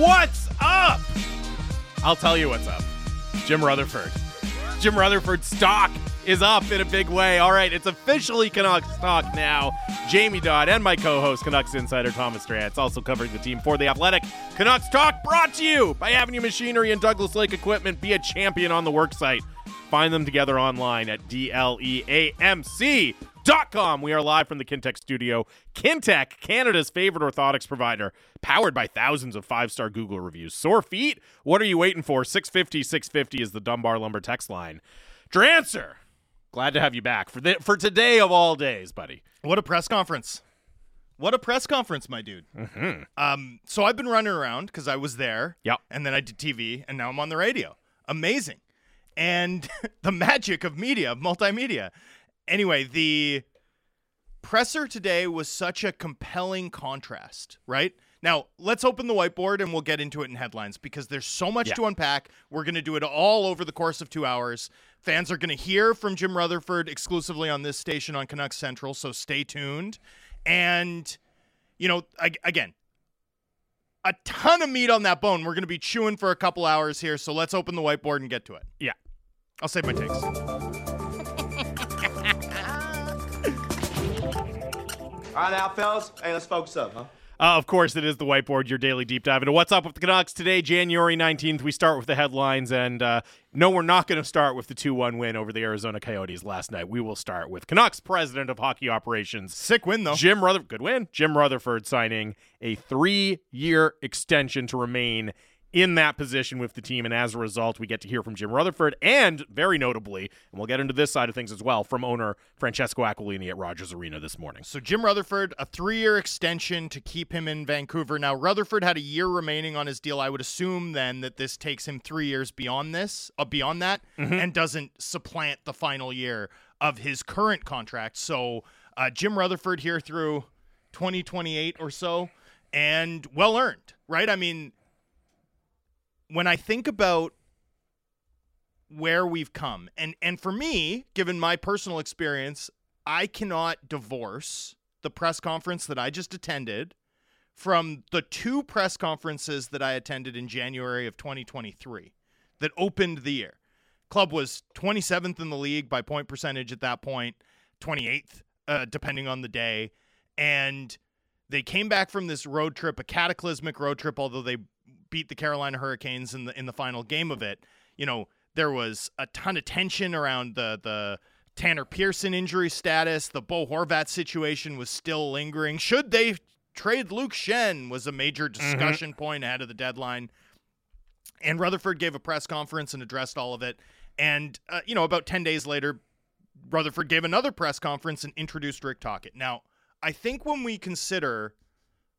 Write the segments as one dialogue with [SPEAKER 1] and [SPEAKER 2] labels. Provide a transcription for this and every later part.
[SPEAKER 1] What's up? I'll tell you what's up. Jim Rutherford. Jim Rutherford stock is up in a big way. All right, it's officially Canucks stock now. Jamie Dowd and my co-host Canucks insider Thomas Drance also covering the team for the Athletic. Canucks talk brought to you by Avenue Machinery and Douglas Lake Equipment. Be a champion on the worksite. Find them together online at DLEAMC Com. We are live from the Kintec studio. Kintec, Canada's favorite orthotics provider, powered by thousands of five star Google reviews. Sore feet? What are you waiting for? 650 650 is the Dunbar Lumber text line. Drancer, glad to have you back for, the, for today of all days, buddy.
[SPEAKER 2] What a press conference. What a press conference, my dude.
[SPEAKER 1] Mm-hmm.
[SPEAKER 2] Um, so I've been running around because I was there.
[SPEAKER 1] Yep.
[SPEAKER 2] And then I did TV, and now I'm on the radio. Amazing. And the magic of media, of multimedia anyway, the presser today was such a compelling contrast, right? Now, let's open the whiteboard and we'll get into it in headlines because there's so much
[SPEAKER 1] Yeah.
[SPEAKER 2] to unpack. We're going to do it all over the course of two hours. Fans are going to hear from Jim Rutherford exclusively on this station on Canucks Central, so stay tuned. And, you know, ag- again, a ton of meat on that bone. We're going to be chewing for a couple hours here, so let's open the whiteboard and get to it.
[SPEAKER 1] Yeah.
[SPEAKER 2] I'll save my takes.
[SPEAKER 3] All right, now, fellas. Hey, let's focus up, huh?
[SPEAKER 1] Uh, of course, it is the whiteboard, your daily deep dive into what's up with the Canucks today, January 19th. We start with the headlines, and uh, no, we're not going to start with the 2 1 win over the Arizona Coyotes last night. We will start with Canucks president of hockey operations,
[SPEAKER 2] Sick win, though.
[SPEAKER 1] Jim Rutherford. Good win. Jim Rutherford signing a three year extension to remain in that position with the team. And as a result, we get to hear from Jim Rutherford and, very notably, and we'll get into this side of things as well, from owner Francesco Aquilini at Rogers Arena this morning.
[SPEAKER 2] So Jim Rutherford, a three-year extension to keep him in Vancouver. Now Rutherford had a year remaining on his deal. I would assume then that this takes him three years beyond this, uh, beyond that, and doesn't supplant the final year of his current contract. So uh, Jim Rutherford here through 2028 or so, and well earned, right? I mean, when I think about where we've come, and and for me, given my personal experience, I cannot divorce the press conference that I just attended from the two press conferences that I attended in January of 2023 that opened the year. Club was 27th in the league by point percentage at that point, 28th, uh, depending on the day. And they came back from this road trip, a cataclysmic road trip, although they beat the Carolina Hurricanes in the in the final game of it. You know, there was a ton of tension around the the Tanner Pearson injury status. The Bo Horvat situation was still lingering. Should they trade Luke Schenn was a major discussion point ahead of the deadline. And Rutherford gave a press conference and addressed all of it. And uh, you know, about 10 days later, Rutherford gave another press conference and introduced Rick Tocchet. Now, I think when we consider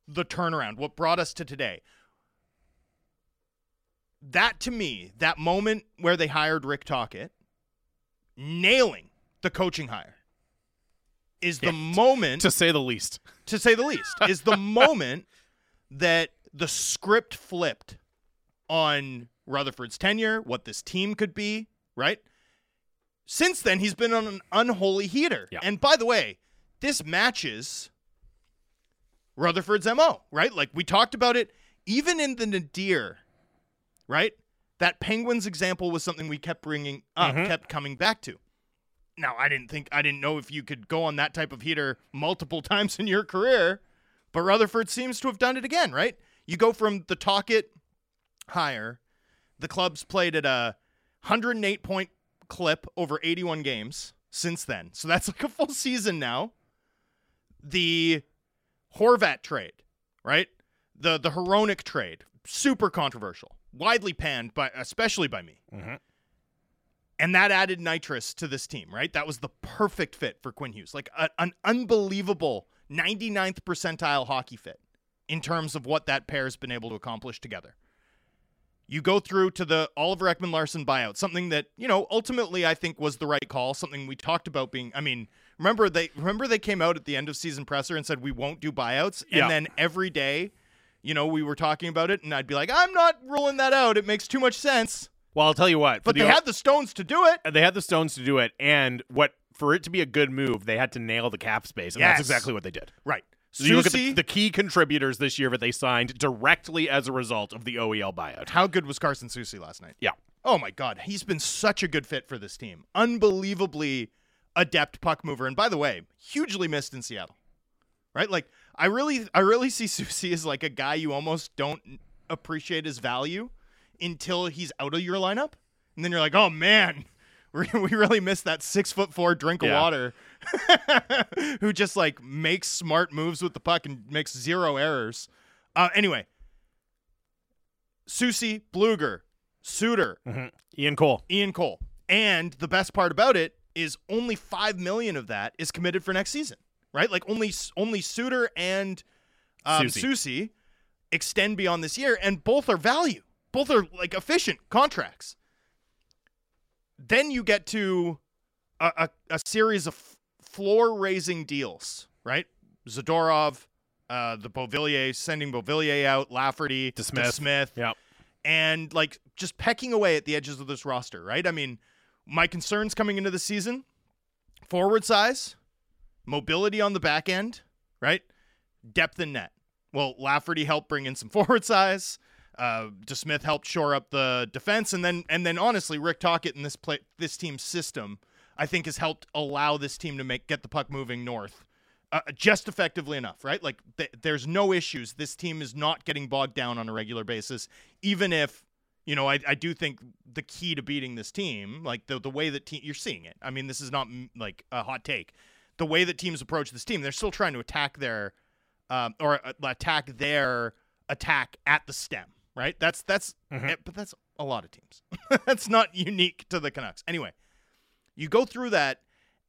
[SPEAKER 2] the turnaround, what brought us to today, that to me, that moment where they hired Rick Tocchet, nailing the coaching hire, is the moment
[SPEAKER 1] To say the least.
[SPEAKER 2] to say the least, is the moment that the script flipped on Rutherford's tenure, what this team could be, right? Since then, he's been on an unholy heater.
[SPEAKER 1] Yeah.
[SPEAKER 2] And by the way, this matches Rutherford's MO, right? Like we talked about it even in the Nadir, right? That Penguins example was something we kept bringing up,
[SPEAKER 1] Mhm.
[SPEAKER 2] kept coming back to. Now, I didn't think, I didn't know if you could go on that type of heater multiple times in your career, but Rutherford seems to have done it again, right? You go from the Tocchet higher, the club's played at a 108 point clip over 81 games since then. So that's like a full season now. The Horvat trade, right? The the Hronek trade, super controversial, widely panned by especially by me.
[SPEAKER 1] Mhm.
[SPEAKER 2] And that added nitrous to this team, right? That was the perfect fit for Quinn Hughes. Like a, an unbelievable 99th percentile hockey fit in terms of what that pair's been able to accomplish together. You go through to the Oliver Ekman Larsson buyout, something that, you know, ultimately I think was the right call, something we talked about being I mean, remember they remember they came out at the end of season presser and said we won't do buyouts and
[SPEAKER 1] Yeah.
[SPEAKER 2] then every day, you know, we were talking about it and I'd be like, "I'm not ruling that out. It makes too much sense."
[SPEAKER 1] Well, I'll tell you what.
[SPEAKER 2] But
[SPEAKER 1] the
[SPEAKER 2] they had the stones to do it.
[SPEAKER 1] they had the stones to do it, and what for it to be a good move, they had to nail the cap space, and that's exactly what they did.
[SPEAKER 2] Right.
[SPEAKER 1] So you look at the, the key contributors this year that they signed directly as a result of the OEL buyout.
[SPEAKER 2] How good was Carson Soucy last night?
[SPEAKER 1] Yeah.
[SPEAKER 2] Oh my God, he's been such a good fit for this team. Unbelievably adept puck mover, and by the way, hugely missed in Seattle. Right? Like I really, I really see Soucy as like a guy you almost don't appreciate his value until he's out of your lineup, and then you're like, oh man, we we really missed that six foot four drink of water, who just like makes smart moves with the puck and makes zero errors. Uh, anyway, Soucy Blueger, Suter,
[SPEAKER 1] Ian Cole.
[SPEAKER 2] Ian Cole. And the best part about it is only 5 million of that is committed for next season, right? Like only only Suter and um,
[SPEAKER 1] Soucy.
[SPEAKER 2] Soucy extend beyond this year and both are value. Both are like efficient contracts. Then you get to a, a, a series of floor raising deals, right? Zadorov, uh, the Beauvillier, sending Beauvillier out, Lafferty,
[SPEAKER 1] DeSmith. Smith Yeah.
[SPEAKER 2] and like just pecking away at the edges of this roster, right? I mean, my concerns coming into the season forward size, mobility on the back end, right? Depth in net. Well, Lafferty helped bring in some forward size. Uh, DeSmith helped shore up the defense, and then and then honestly, Rick Tocchet in this play this team's system, I think, has helped allow this team to make get the puck moving north uh, just effectively enough, right? Like th- there's no issues. This team is not getting bogged down on a regular basis, even if you know I, I do think the key to beating this team, like the the way that te- you're seeing it. I mean, this is not mm, like a hot take. The way that teams approach this team, they're still trying to attack their um, or uh, attack their attack at the stem, right? That's that's eh, but that's a lot of teams. that's not unique to the Canucks. Anyway, you go through that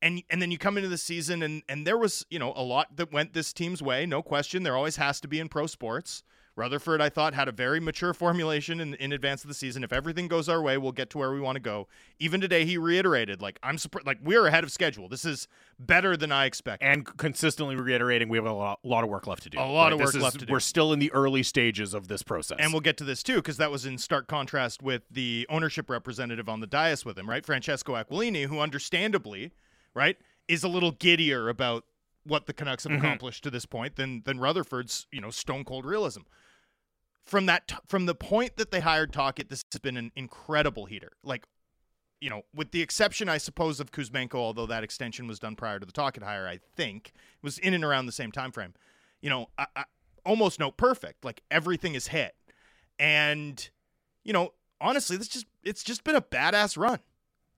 [SPEAKER 2] and and then you come into the season and and there was you know a lot that went this team's way no question there always has to be in pro sports rutherford i thought had a very mature formulation in, in advance of the season if everything goes our way we'll get to where we want to go even today he reiterated like i'm surprised like we're ahead of schedule this is better than i expected
[SPEAKER 1] And consistently reiterating, we have a lot, lot of work left to do.
[SPEAKER 2] A lot of
[SPEAKER 1] this
[SPEAKER 2] work
[SPEAKER 1] is-
[SPEAKER 2] left to do.
[SPEAKER 1] We're still in the early stages of this process.
[SPEAKER 2] And we'll get to this too, because that was in stark contrast with the ownership representative on the dais with him, right? Francesco Aquilini, who understandably, right, is a little giddier about what the Canucks have
[SPEAKER 1] Mm-hmm.
[SPEAKER 2] accomplished to this point than than Rutherford's, you know, stone cold realism. From that, t- from the point that they hired Tocchet, this has been an incredible heater. Like, you know, with the exception, I suppose, of Kuzmenko, although that extension was done prior to the Tocchet hire, I think it was in and around the same time frame. You know, I, I, almost no perfect. Like everything is hit, and you know, honestly, this just it's just been a badass run.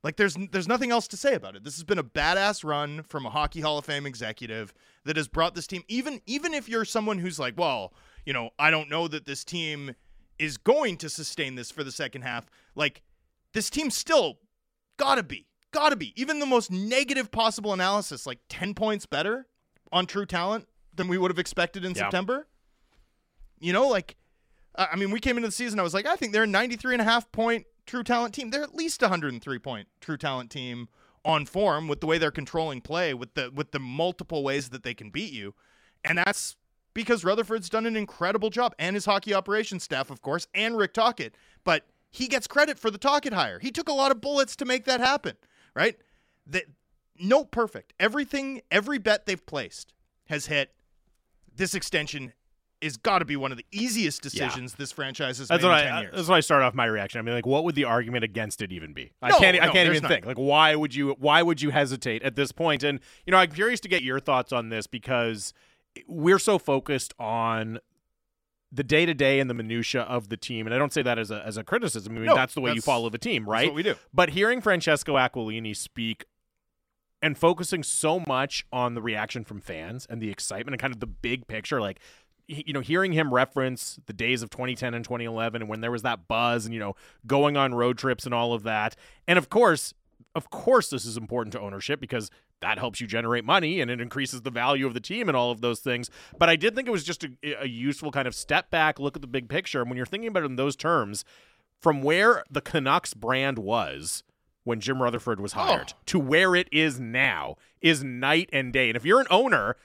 [SPEAKER 2] Like there's there's nothing else to say about it. This has been a badass run from a hockey Hall of Fame executive that has brought this team. Even even if you're someone who's like, well, you know, I don't know that this team is going to sustain this for the second half. Like this team still gotta be gotta be even the most negative possible analysis, like ten points better on true talent than we would have expected in
[SPEAKER 1] Yeah.
[SPEAKER 2] September. You know, like I I mean, we came into the season. I was like, I think they're a 93 and a half point true talent team. They're at least a 103 point true talent team on form with the way they're controlling play, with the with the multiple ways that they can beat you, and that's because Rutherford's done an incredible job, and his hockey operations staff, of course, and Rick Tocchet. But he gets credit for the Tocchet hire. He took a lot of bullets to make that happen, right? That no perfect. Everything, every bet they've placed has hit. This extension is got to be one of the easiest decisions this franchise has
[SPEAKER 1] That's
[SPEAKER 2] made
[SPEAKER 1] what
[SPEAKER 2] in 10
[SPEAKER 1] I.
[SPEAKER 2] years.
[SPEAKER 1] That's what I start off my reaction. I mean, like, what would the argument against it even be? I can't. I can't even
[SPEAKER 2] none.
[SPEAKER 1] think. Like, why would you? Why would you hesitate at this point? And you know, I'm curious to get your thoughts on this because we're so focused on the day to day and the minutia of the team, and I don't say that as a as a criticism. I mean,
[SPEAKER 2] No,
[SPEAKER 1] that's the way you follow the team, right?
[SPEAKER 2] what we do.
[SPEAKER 1] But hearing Francesco Aquilini speak and focusing so much on the reaction from fans and the excitement and kind of the big picture, like you know, hearing him reference the days of 2010 and 2011 and when there was that buzz and you know going on road trips and all of that, and of course, of course, this is important to ownership because that helps you generate money and it increases the value of the team and all of those things. But I did think it was just a, a useful kind of step back, look at the big picture. And when you're thinking about it in those terms, from where the Canucks brand was when Jim Rutherford was oh. hired
[SPEAKER 2] Oh.
[SPEAKER 1] to where it is now is night and day. And if you're an owner,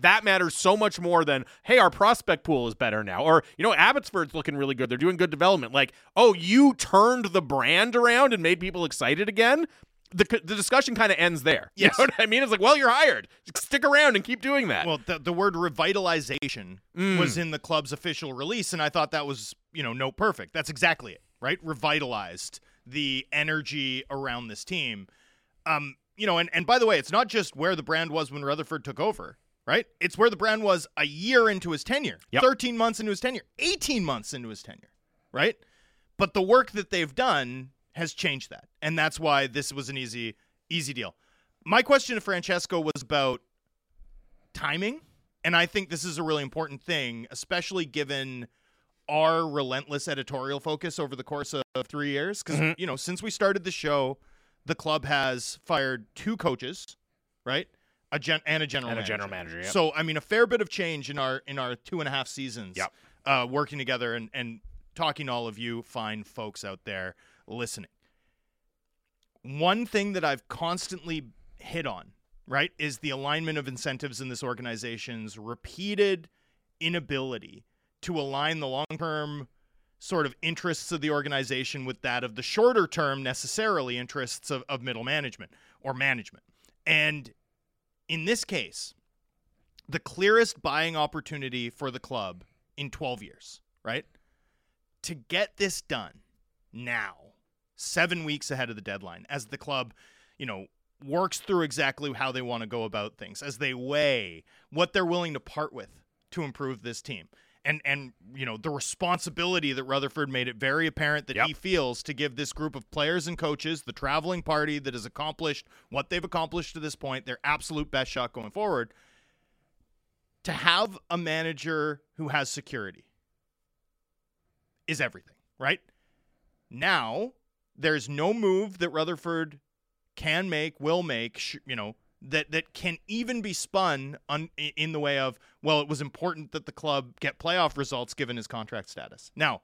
[SPEAKER 1] that matters so much more than hey our prospect pool is better now or you know abbotsford's looking really good they're doing good development like oh you turned the brand around and made people excited again the the discussion kind of ends there. You know what I mean? It's like, well, you're hired. Stick around and keep doing that.
[SPEAKER 2] Well, the, the word revitalization
[SPEAKER 1] Mm.
[SPEAKER 2] was in the club's official release, and I thought that was, you know, no perfect. That's exactly it, right? Revitalized the energy around this team. Um, you know, and, and by the way, it's not just where the brand was when Rutherford took over, right? It's where the brand was a year into his tenure,
[SPEAKER 1] Yep.
[SPEAKER 2] 13 months into his tenure, 18 months into his tenure, right? But the work that they've done has changed that. And that's why this was an easy, easy deal. My question to Francesco was about timing. And I think this is a really important thing, especially given our relentless editorial focus over the course of three years. Because,
[SPEAKER 1] Mhm.
[SPEAKER 2] you know, since we started the show, the club has fired two coaches, right? A gen- and a general
[SPEAKER 1] And a
[SPEAKER 2] manager.
[SPEAKER 1] general manager, yep.
[SPEAKER 2] So I mean, a fair bit of change in our in our two and a half seasons.
[SPEAKER 1] Yep.
[SPEAKER 2] Uh, working together and and talking to all of you fine folks out there listening. One thing that I've constantly hit on, right, is the alignment of incentives in this organization's repeated inability to align the long term sort of interests of the organization with that of the shorter term necessarily interests of, of middle management or management. And in this case, the clearest buying opportunity for the club in 12 years, right? To get this done now, seven weeks ahead of the deadline, as the club, you know, works through exactly how they want to go about things, as they weigh what they're willing to part with to improve this team. And, and you know the responsibility that Rutherford made it very apparent that
[SPEAKER 1] Yep.
[SPEAKER 2] he feels to give this group of players and coaches the traveling party that has accomplished what they've accomplished to this point their absolute best shot going forward to have a manager who has security is everything, right? Now, there's no move that Rutherford can make, will make, sh- you know, that that can even be spun on, in the way of, well, it was important that the club get playoff results given his contract status. Now,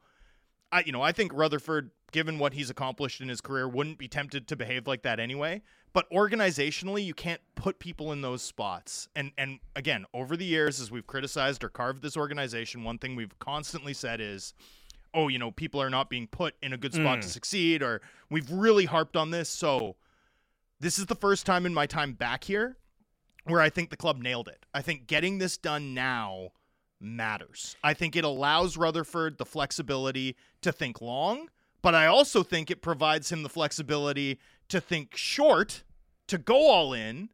[SPEAKER 2] I you know, I think Rutherford given what he's accomplished in his career wouldn't be tempted to behave like that anyway, but organizationally you can't put people in those spots. And and again, over the years as we've criticized or carved this organization, one thing we've constantly said is oh, you know, people are not being put in a good spot
[SPEAKER 1] Mm.
[SPEAKER 2] to succeed or we've really harped on this. So this is the first time in my time back here where I think the club nailed it. I think getting this done now matters. I think it allows Rutherford the flexibility to think long, but I also think it provides him the flexibility to think short, to go all in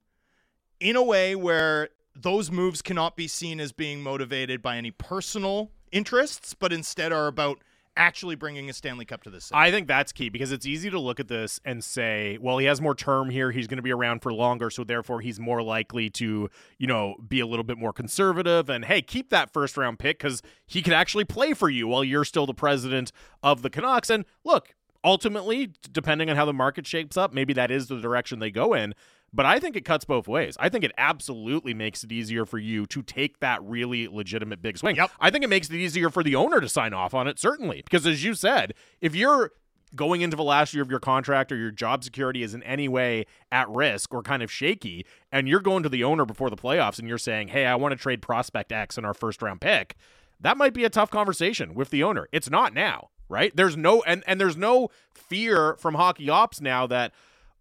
[SPEAKER 2] in a way where those moves cannot be seen as being motivated by any personal interests, but instead are about actually bringing a Stanley Cup to this.
[SPEAKER 1] I think that's key because it's easy to look at this and say, well, he has more term here. He's going to be around for longer. So therefore, he's more likely to, you know, be a little bit more conservative. And hey, keep that first round pick because he could actually play for you while you're still the president of the Canucks. And look, ultimately, depending on how the market shapes up, maybe that is the direction they go in. But I think it cuts both ways. I think it absolutely makes it easier for you to take that really legitimate big swing.
[SPEAKER 2] Yep.
[SPEAKER 1] I think it makes it easier for the owner to sign off on it, certainly. Because as you said, if you're going into the last year of your contract or your job security is in any way at risk or kind of shaky, and you're going to the owner before the playoffs and you're saying, hey, I want to trade prospect X in our first round pick, that might be a tough conversation with the owner. It's not now, right? There's no and and there's no fear from hockey ops now that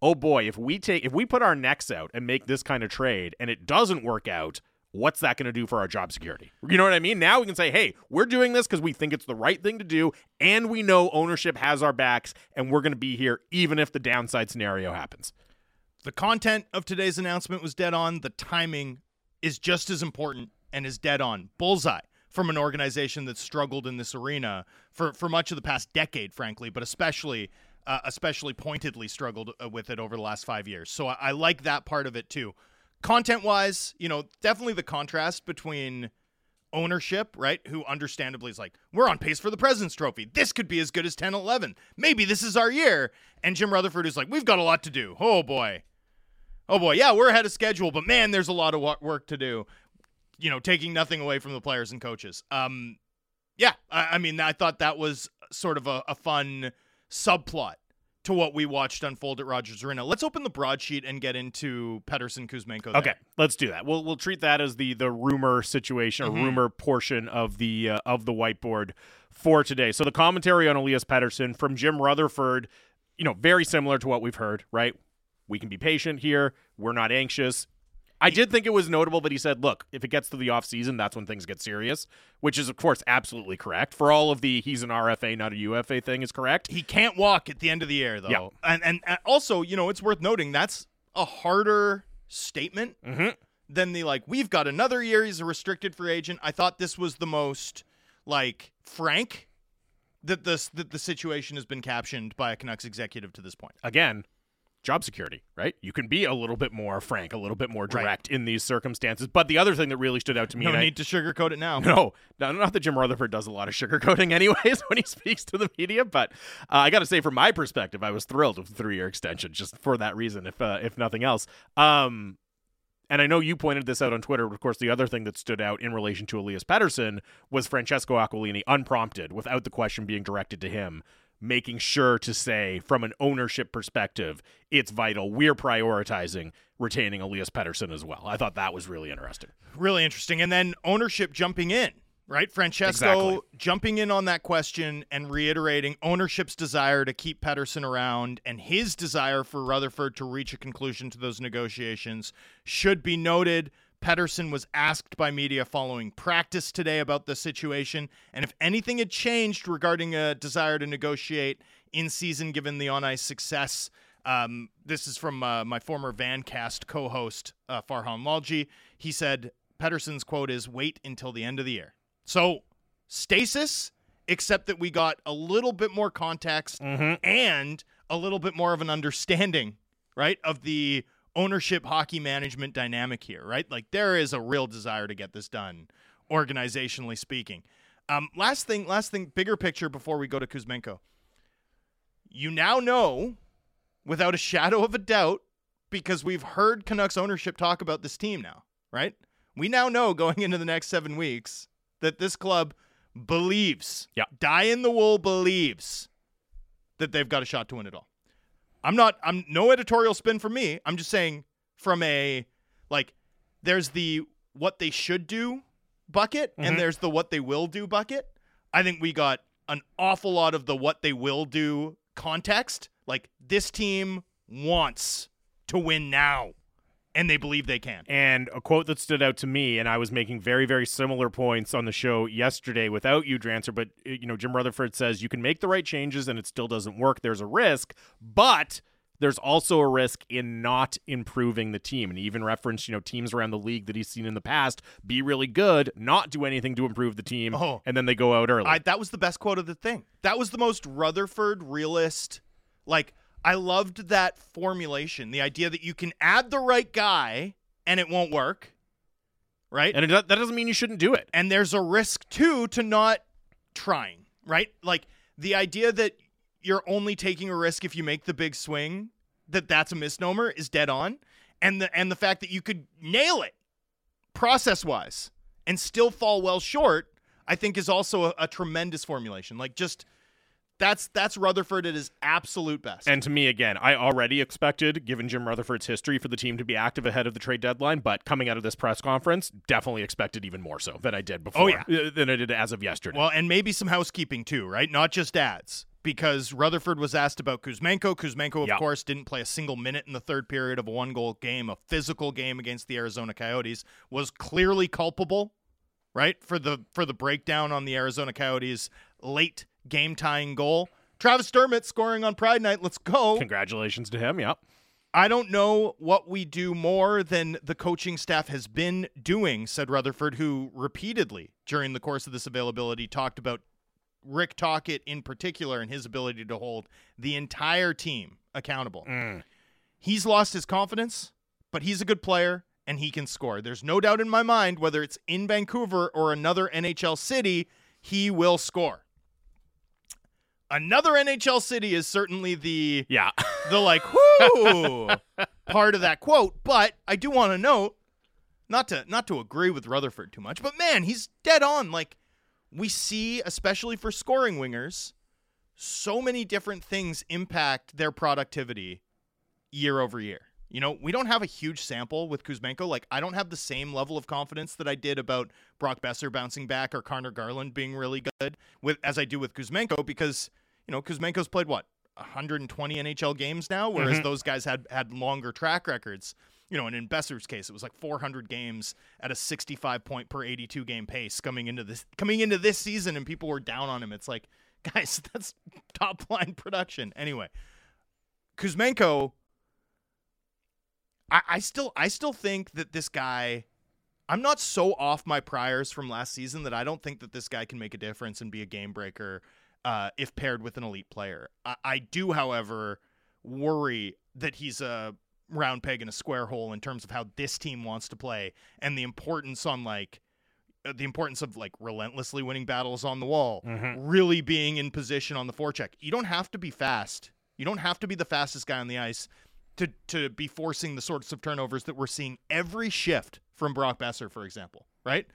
[SPEAKER 1] oh boy, if we take if we put our necks out and make this kind of trade and it doesn't work out, what's that going to do for our job security? You know what I mean? Now we can say, "Hey, we're doing this because we think it's the right thing to do and we know ownership has our backs and we're going to be here even if the downside scenario happens."
[SPEAKER 2] The content of today's announcement was dead on. The timing is just as important and is dead on. Bullseye from an organization that's struggled in this arena for, for much of the past decade, frankly, but especially uh, especially pointedly struggled uh, with it over the last five years. So I, I like that part of it too. Content wise, you know, definitely the contrast between ownership, right? Who understandably is like, we're on pace for the President's Trophy. This could be as good as 10 11. Maybe this is our year. And Jim Rutherford is like, we've got a lot to do. Oh boy. Oh boy. Yeah, we're ahead of schedule, but man, there's a lot of work to do. You know, taking nothing away from the players and coaches. Um, yeah, I, I mean, I thought that was sort of a, a fun subplot to what we watched unfold at Rogers Arena. Let's open the broadsheet and get into Pettersson Kuzmenko. there.
[SPEAKER 1] Okay, let's do that. We'll we'll treat that as the the rumor situation or
[SPEAKER 2] Mhm.
[SPEAKER 1] rumor portion of the uh, of the whiteboard for today. So the commentary on Elias Pettersson from Jim Rutherford, you know, very similar to what we've heard, right? We can be patient here. We're not anxious. I did think it was notable that he said, look, if it gets to the offseason, that's when things get serious, which is, of course, absolutely correct. For all of the he's an RFA, not a UFA thing is correct.
[SPEAKER 2] He can't walk at the end of the year, though.
[SPEAKER 1] Yeah.
[SPEAKER 2] And, and and also, you know, it's worth noting that's a harder statement
[SPEAKER 1] Mhm.
[SPEAKER 2] than the like. We've got another year. He's a restricted free agent. I thought this was the most like frank that this that the situation has been captioned by a Canucks executive to this point.
[SPEAKER 1] Again, job security, right? You can be a little bit more frank, a little bit more
[SPEAKER 2] Right.
[SPEAKER 1] direct in these circumstances. But the other thing that really stood out to me,
[SPEAKER 2] No
[SPEAKER 1] and I-
[SPEAKER 2] need to sugarcoat it now.
[SPEAKER 1] No, no, not that Jim Rutherford does a lot of sugarcoating, anyways, when he speaks to the media. But uh, I got to say, from my perspective, I was thrilled with the three-year extension, just for that reason, if uh, if nothing else. Um, and I know you pointed this out on Twitter. Of course, the other thing that stood out in relation to Elias Pettersson was Francesco Aquilini, unprompted, without the question being directed to him, making sure to say, from an ownership perspective, it's vital. We're prioritizing retaining Elias Pettersson as well. I thought that was really interesting.
[SPEAKER 2] Really interesting. And then ownership jumping in, right? Francesco
[SPEAKER 1] Exactly.
[SPEAKER 2] jumping in on that question and reiterating ownership's desire to keep Pettersson around and his desire for Rutherford to reach a conclusion to those negotiations should be noted. Pettersson was asked by media following practice today about the situation and if anything had changed regarding a desire to negotiate in season given the on ice success. Um, this is from uh, my former Vancast co host, uh, Farhan Lalji. He said Pettersson's quote is wait until the end of the year. So, stasis, except that we got a little bit more context and a little bit more of an understanding, right, of the ownership hockey management dynamic here, right? Like there is a real desire to get this done, organizationally speaking. Um, last thing, last thing, bigger picture before we go to Kuzmenko. You now know, without a shadow of a doubt, because we've heard Canucks ownership talk about this team now, right? We now know going into the next seven weeks that this club believes,
[SPEAKER 1] Yeah.
[SPEAKER 2] die in the wool believes that they've got a shot to win it all. I'm not, I'm no editorial spin from me. I'm just saying from a, like, there's the what they should do bucket
[SPEAKER 1] Mhm.
[SPEAKER 2] and there's the what they will do bucket. I think we got an awful lot of the what they will do context. Like, this team wants to win now and they believe they can.
[SPEAKER 1] And a quote that stood out to me, and I was making very, very similar points on the show yesterday without you, Drancer. But uh, you know, Jim Rutherford says you can make the right changes and it still doesn't work. There's a risk, but there's also a risk in not improving the team. And he even referenced, you know, teams around the league that he's seen in the past be really good, not do anything to improve the team,
[SPEAKER 2] Oh.
[SPEAKER 1] and then they go out early.
[SPEAKER 2] I, that was the best quote of the thing. That was the most Rutherford realist. Like, I loved that formulation. The idea that you can add the right guy and it won't work, right?
[SPEAKER 1] and it, that doesn't mean you shouldn't do it.
[SPEAKER 2] and there's a risk too to not trying, right? Like the idea that you're only taking a risk if you make the big swing, that that's a misnomer is dead on. And the and the fact that you could nail it process-wise and still fall well short, I think is also a, a tremendous formulation. Like just that's that's Rutherford at his absolute best.
[SPEAKER 1] And to me, again, I already expected, given Jim Rutherford's history, for the team to be active ahead of the trade deadline. But coming out of this press conference, definitely expected even more so than I did before.
[SPEAKER 2] Oh, yeah.
[SPEAKER 1] uh, than I did as of yesterday.
[SPEAKER 2] Well, and maybe some housekeeping too, right? Not just ads. Because Rutherford was asked about Kuzmenko. Kuzmenko, of
[SPEAKER 1] Yeah.
[SPEAKER 2] course, didn't play a single minute in the third period of a one goal game, a physical game against the Arizona Coyotes, was clearly culpable, right? For the for the breakdown on the Arizona Coyotes late game tying goal. Travis Dermott scoring on Pride Night. Let's go.
[SPEAKER 1] Congratulations to him. Yep.
[SPEAKER 2] I don't know what we do more than the coaching staff has been doing, said Rutherford, who repeatedly during the course of this availability talked about Rick Tocchet in particular and his ability to hold the entire team accountable. Mm. He's lost his confidence, but he's a good player and he can score. There's no doubt in my mind, whether it's in Vancouver or another NHL city, he will score. Another NHL city is certainly the
[SPEAKER 1] Yeah.
[SPEAKER 2] the like whoo part of that quote. But I do want to note, not to not to agree with Rutherford too much, but man, he's dead on. Like we see, especially for scoring wingers, so many different things impact their productivity year over year. You know, we don't have a huge sample with Kuzmenko. Like, I don't have the same level of confidence that I did about Brock Boeser bouncing back or Conor Garland being really good with as I do with Kuzmenko because, you know, Kuzmenko's played what? 120 NHL games now, whereas mm-hmm. those guys had had longer track records. You know, and in Boeser's case, it was like 400 games at a 65 point per 82 game pace coming into this coming into this season, and people were down on him. It's like, guys, that's top line production. Anyway, Kuzmenko, I, I still I still think that this guy. I'm not so off my priors from last season that I don't think that this guy can make a difference and be a game breaker uh, if paired with an elite player. I, I do, however, worry that he's a round peg in a square hole in terms of how this team wants to play and the importance on like uh, the importance of like relentlessly winning battles on the wall, really being in position on the forecheck. You don't have to be fast. You don't have to be the fastest guy on the ice to to be forcing the sorts of turnovers that we're seeing every shift from Brock Boeser, for example, right?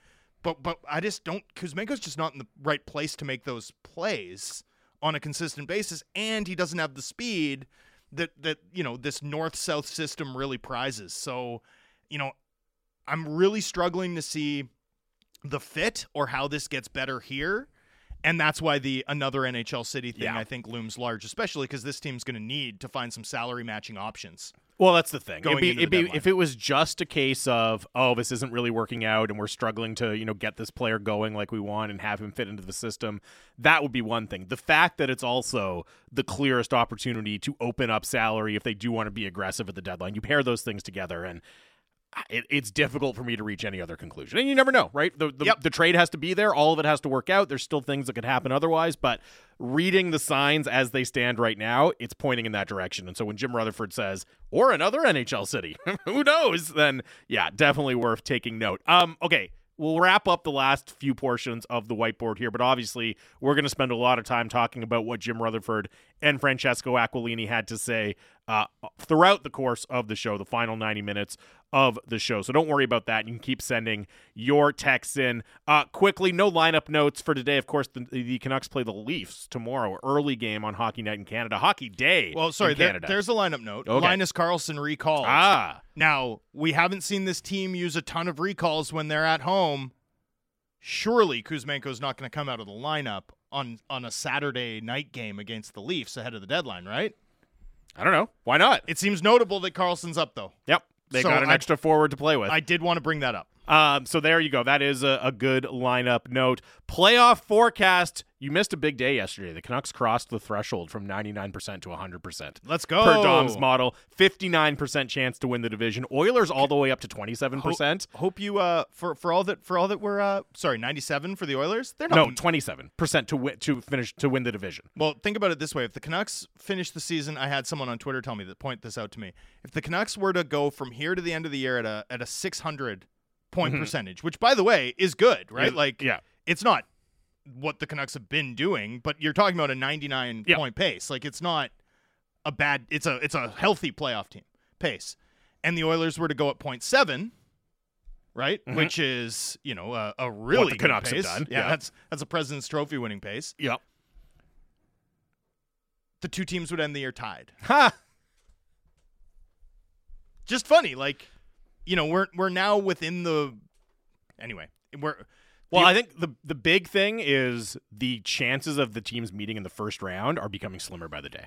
[SPEAKER 2] But but I just don't Kuzmenko's just not in the right place to make those plays on a consistent basis, and he doesn't have the speed that that you know this north south system really prizes. So, you know, I'm really struggling to see the fit or how this gets better here. And that's why the another NHL city thing
[SPEAKER 1] Yeah.
[SPEAKER 2] I think looms large, especially because this team's going to need to find some salary matching options.
[SPEAKER 1] Well, that's the thing. It'd be, it'd be, if it was just a case of, oh, this isn't really working out and we're struggling to, you know, get this player going like we want and have him fit into the system, that would be one thing. The fact that it's also the clearest opportunity to open up salary if they do want to be aggressive at the deadline, you pair those things together and it, it's difficult for me to reach any other conclusion. And you never know, right? The, the,
[SPEAKER 2] Yep.
[SPEAKER 1] the trade has to be there. All of it has to work out. There's still things that could happen otherwise, but reading the signs as they stand right now, it's pointing in that direction. And so when Jim Rutherford says, or another NHL city, who knows? Then yeah, definitely worth taking note. Um, okay. We'll wrap up the last few portions of the whiteboard here, but obviously we're going to spend a lot of time talking about what Jim Rutherford and Francesco Aquilini had to say uh, throughout the course of the show, the final 90 minutes of the show. So don't worry about that. You can keep sending your texts in. Uh, quickly, no lineup notes for today. Of course, the, the Canucks play the Leafs tomorrow, early game on Hockey Night in Canada. Hockey Day.
[SPEAKER 2] Well, sorry, there-
[SPEAKER 1] Canada.
[SPEAKER 2] there's a lineup note.
[SPEAKER 1] Okay.
[SPEAKER 2] Linus Karlsson recalled.
[SPEAKER 1] ah,
[SPEAKER 2] Now, we haven't seen this team use a ton of recalls when they're at home. Surely Kuzmenko's not going to come out of the lineup on on a Saturday night game against the Leafs ahead of the deadline, right?
[SPEAKER 1] I don't know. Why not?
[SPEAKER 2] It seems notable that Karlsson's up though.
[SPEAKER 1] Yep. They
[SPEAKER 2] So
[SPEAKER 1] got an
[SPEAKER 2] I-
[SPEAKER 1] extra forward to play with.
[SPEAKER 2] I did want to bring that up.
[SPEAKER 1] Um, so there you go. That is a, a good lineup note. Playoff forecast. You missed a big day yesterday. The Canucks crossed the threshold from 99% to 100%.
[SPEAKER 2] Let's go.
[SPEAKER 1] Per Dom's model, 59% chance to win the division. Oilers all the way up to 27%.
[SPEAKER 2] Hope you uh for for all that for all that we're uh sorry, 97 for the Oilers. They're not
[SPEAKER 1] No, 27% to win to finish to win the division.
[SPEAKER 2] Well, think about it this way: if the Canucks finish the season, I had someone on Twitter tell me that point this out to me. If the Canucks were to go from here to the end of the year at a at a 600 point percentage, which by the way is good, right?
[SPEAKER 1] Is-
[SPEAKER 2] like,
[SPEAKER 1] yeah.
[SPEAKER 2] it's not what the Canucks have been doing, but you're talking about a 99
[SPEAKER 1] Yeah.
[SPEAKER 2] point pace. Like, it's not a bad. It's a it's a healthy playoff team pace, and the Oilers were to go at 0.7 right? Which is you know a, a really good
[SPEAKER 1] Mm-hmm. Canucks have done,
[SPEAKER 2] Yeah,
[SPEAKER 1] yeah.
[SPEAKER 2] that's that's a President's Trophy winning pace.
[SPEAKER 1] Yep.
[SPEAKER 2] The two teams would end the year tied.
[SPEAKER 1] Ha!
[SPEAKER 2] Just funny, like you know we're we're now within the anyway we're
[SPEAKER 1] Well, I think the the big thing is the chances of the teams meeting in the first round are becoming slimmer by the day.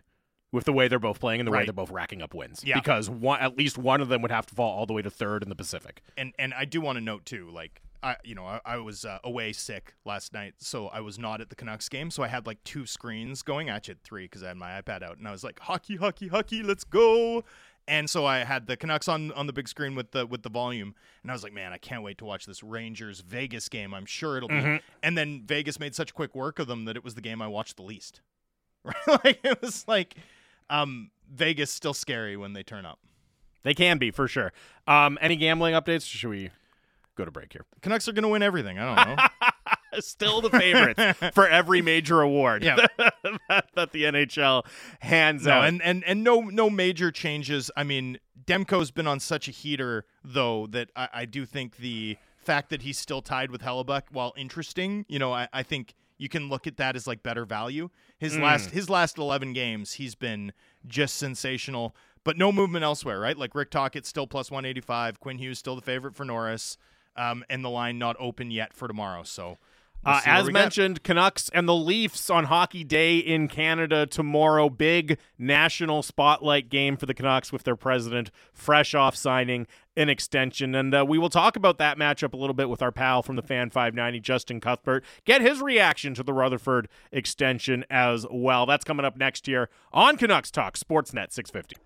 [SPEAKER 1] With the way they're both playing and the way they're both racking up wins.
[SPEAKER 2] Yeah.
[SPEAKER 1] Because one at least one of them would have to fall all the way to third in the Pacific.
[SPEAKER 2] and and I do want to note too, like I you know I, I was uh, away sick last night, so I was not at the Canucks game, so I had like two screens going. Actually, had three because I had my iPad out, and I was like hockey, hockey, hockey, let's go. And so I had the Canucks on on the big screen with the with the volume, and I was like, man, I can't wait to watch this Rangers Vegas game. I'm sure it'll be. And then Vegas made such quick work of them that it was the game I watched the least. Right, like it was like, um, Vegas still scary when they turn up.
[SPEAKER 1] They can be for sure. Um, any gambling updates? Or should we go to break here?
[SPEAKER 2] Canucks are gonna win everything. I don't know.
[SPEAKER 1] Still the favorites for every major award
[SPEAKER 2] Yeah.
[SPEAKER 1] that, that the NHL hands
[SPEAKER 2] No,
[SPEAKER 1] out.
[SPEAKER 2] and, and and no no major changes. I mean, Demko's been on such a heater though that I, I do think the fact that he's still tied with Hellebuyck, while interesting, you know, I, I think you can look at that as like better value. His last his last eleven games, he's been just sensational. But no movement elsewhere, right? Like Rick Tocchet still plus one eighty five, Quinn Hughes still the favorite for Norris, um, and the line not open yet for tomorrow. So
[SPEAKER 1] Uh, as
[SPEAKER 2] we get.
[SPEAKER 1] mentioned, Canucks and the Leafs on Hockey Day in Canada tomorrow. Big national spotlight game for the Canucks with their president fresh off signing an extension. And uh, we will talk about that matchup a little bit with our pal from the Fan 590, Justin Cuthbert. Get his reaction to the Rutherford extension as well. That's coming up next year on Canucks Talk, Sportsnet 650.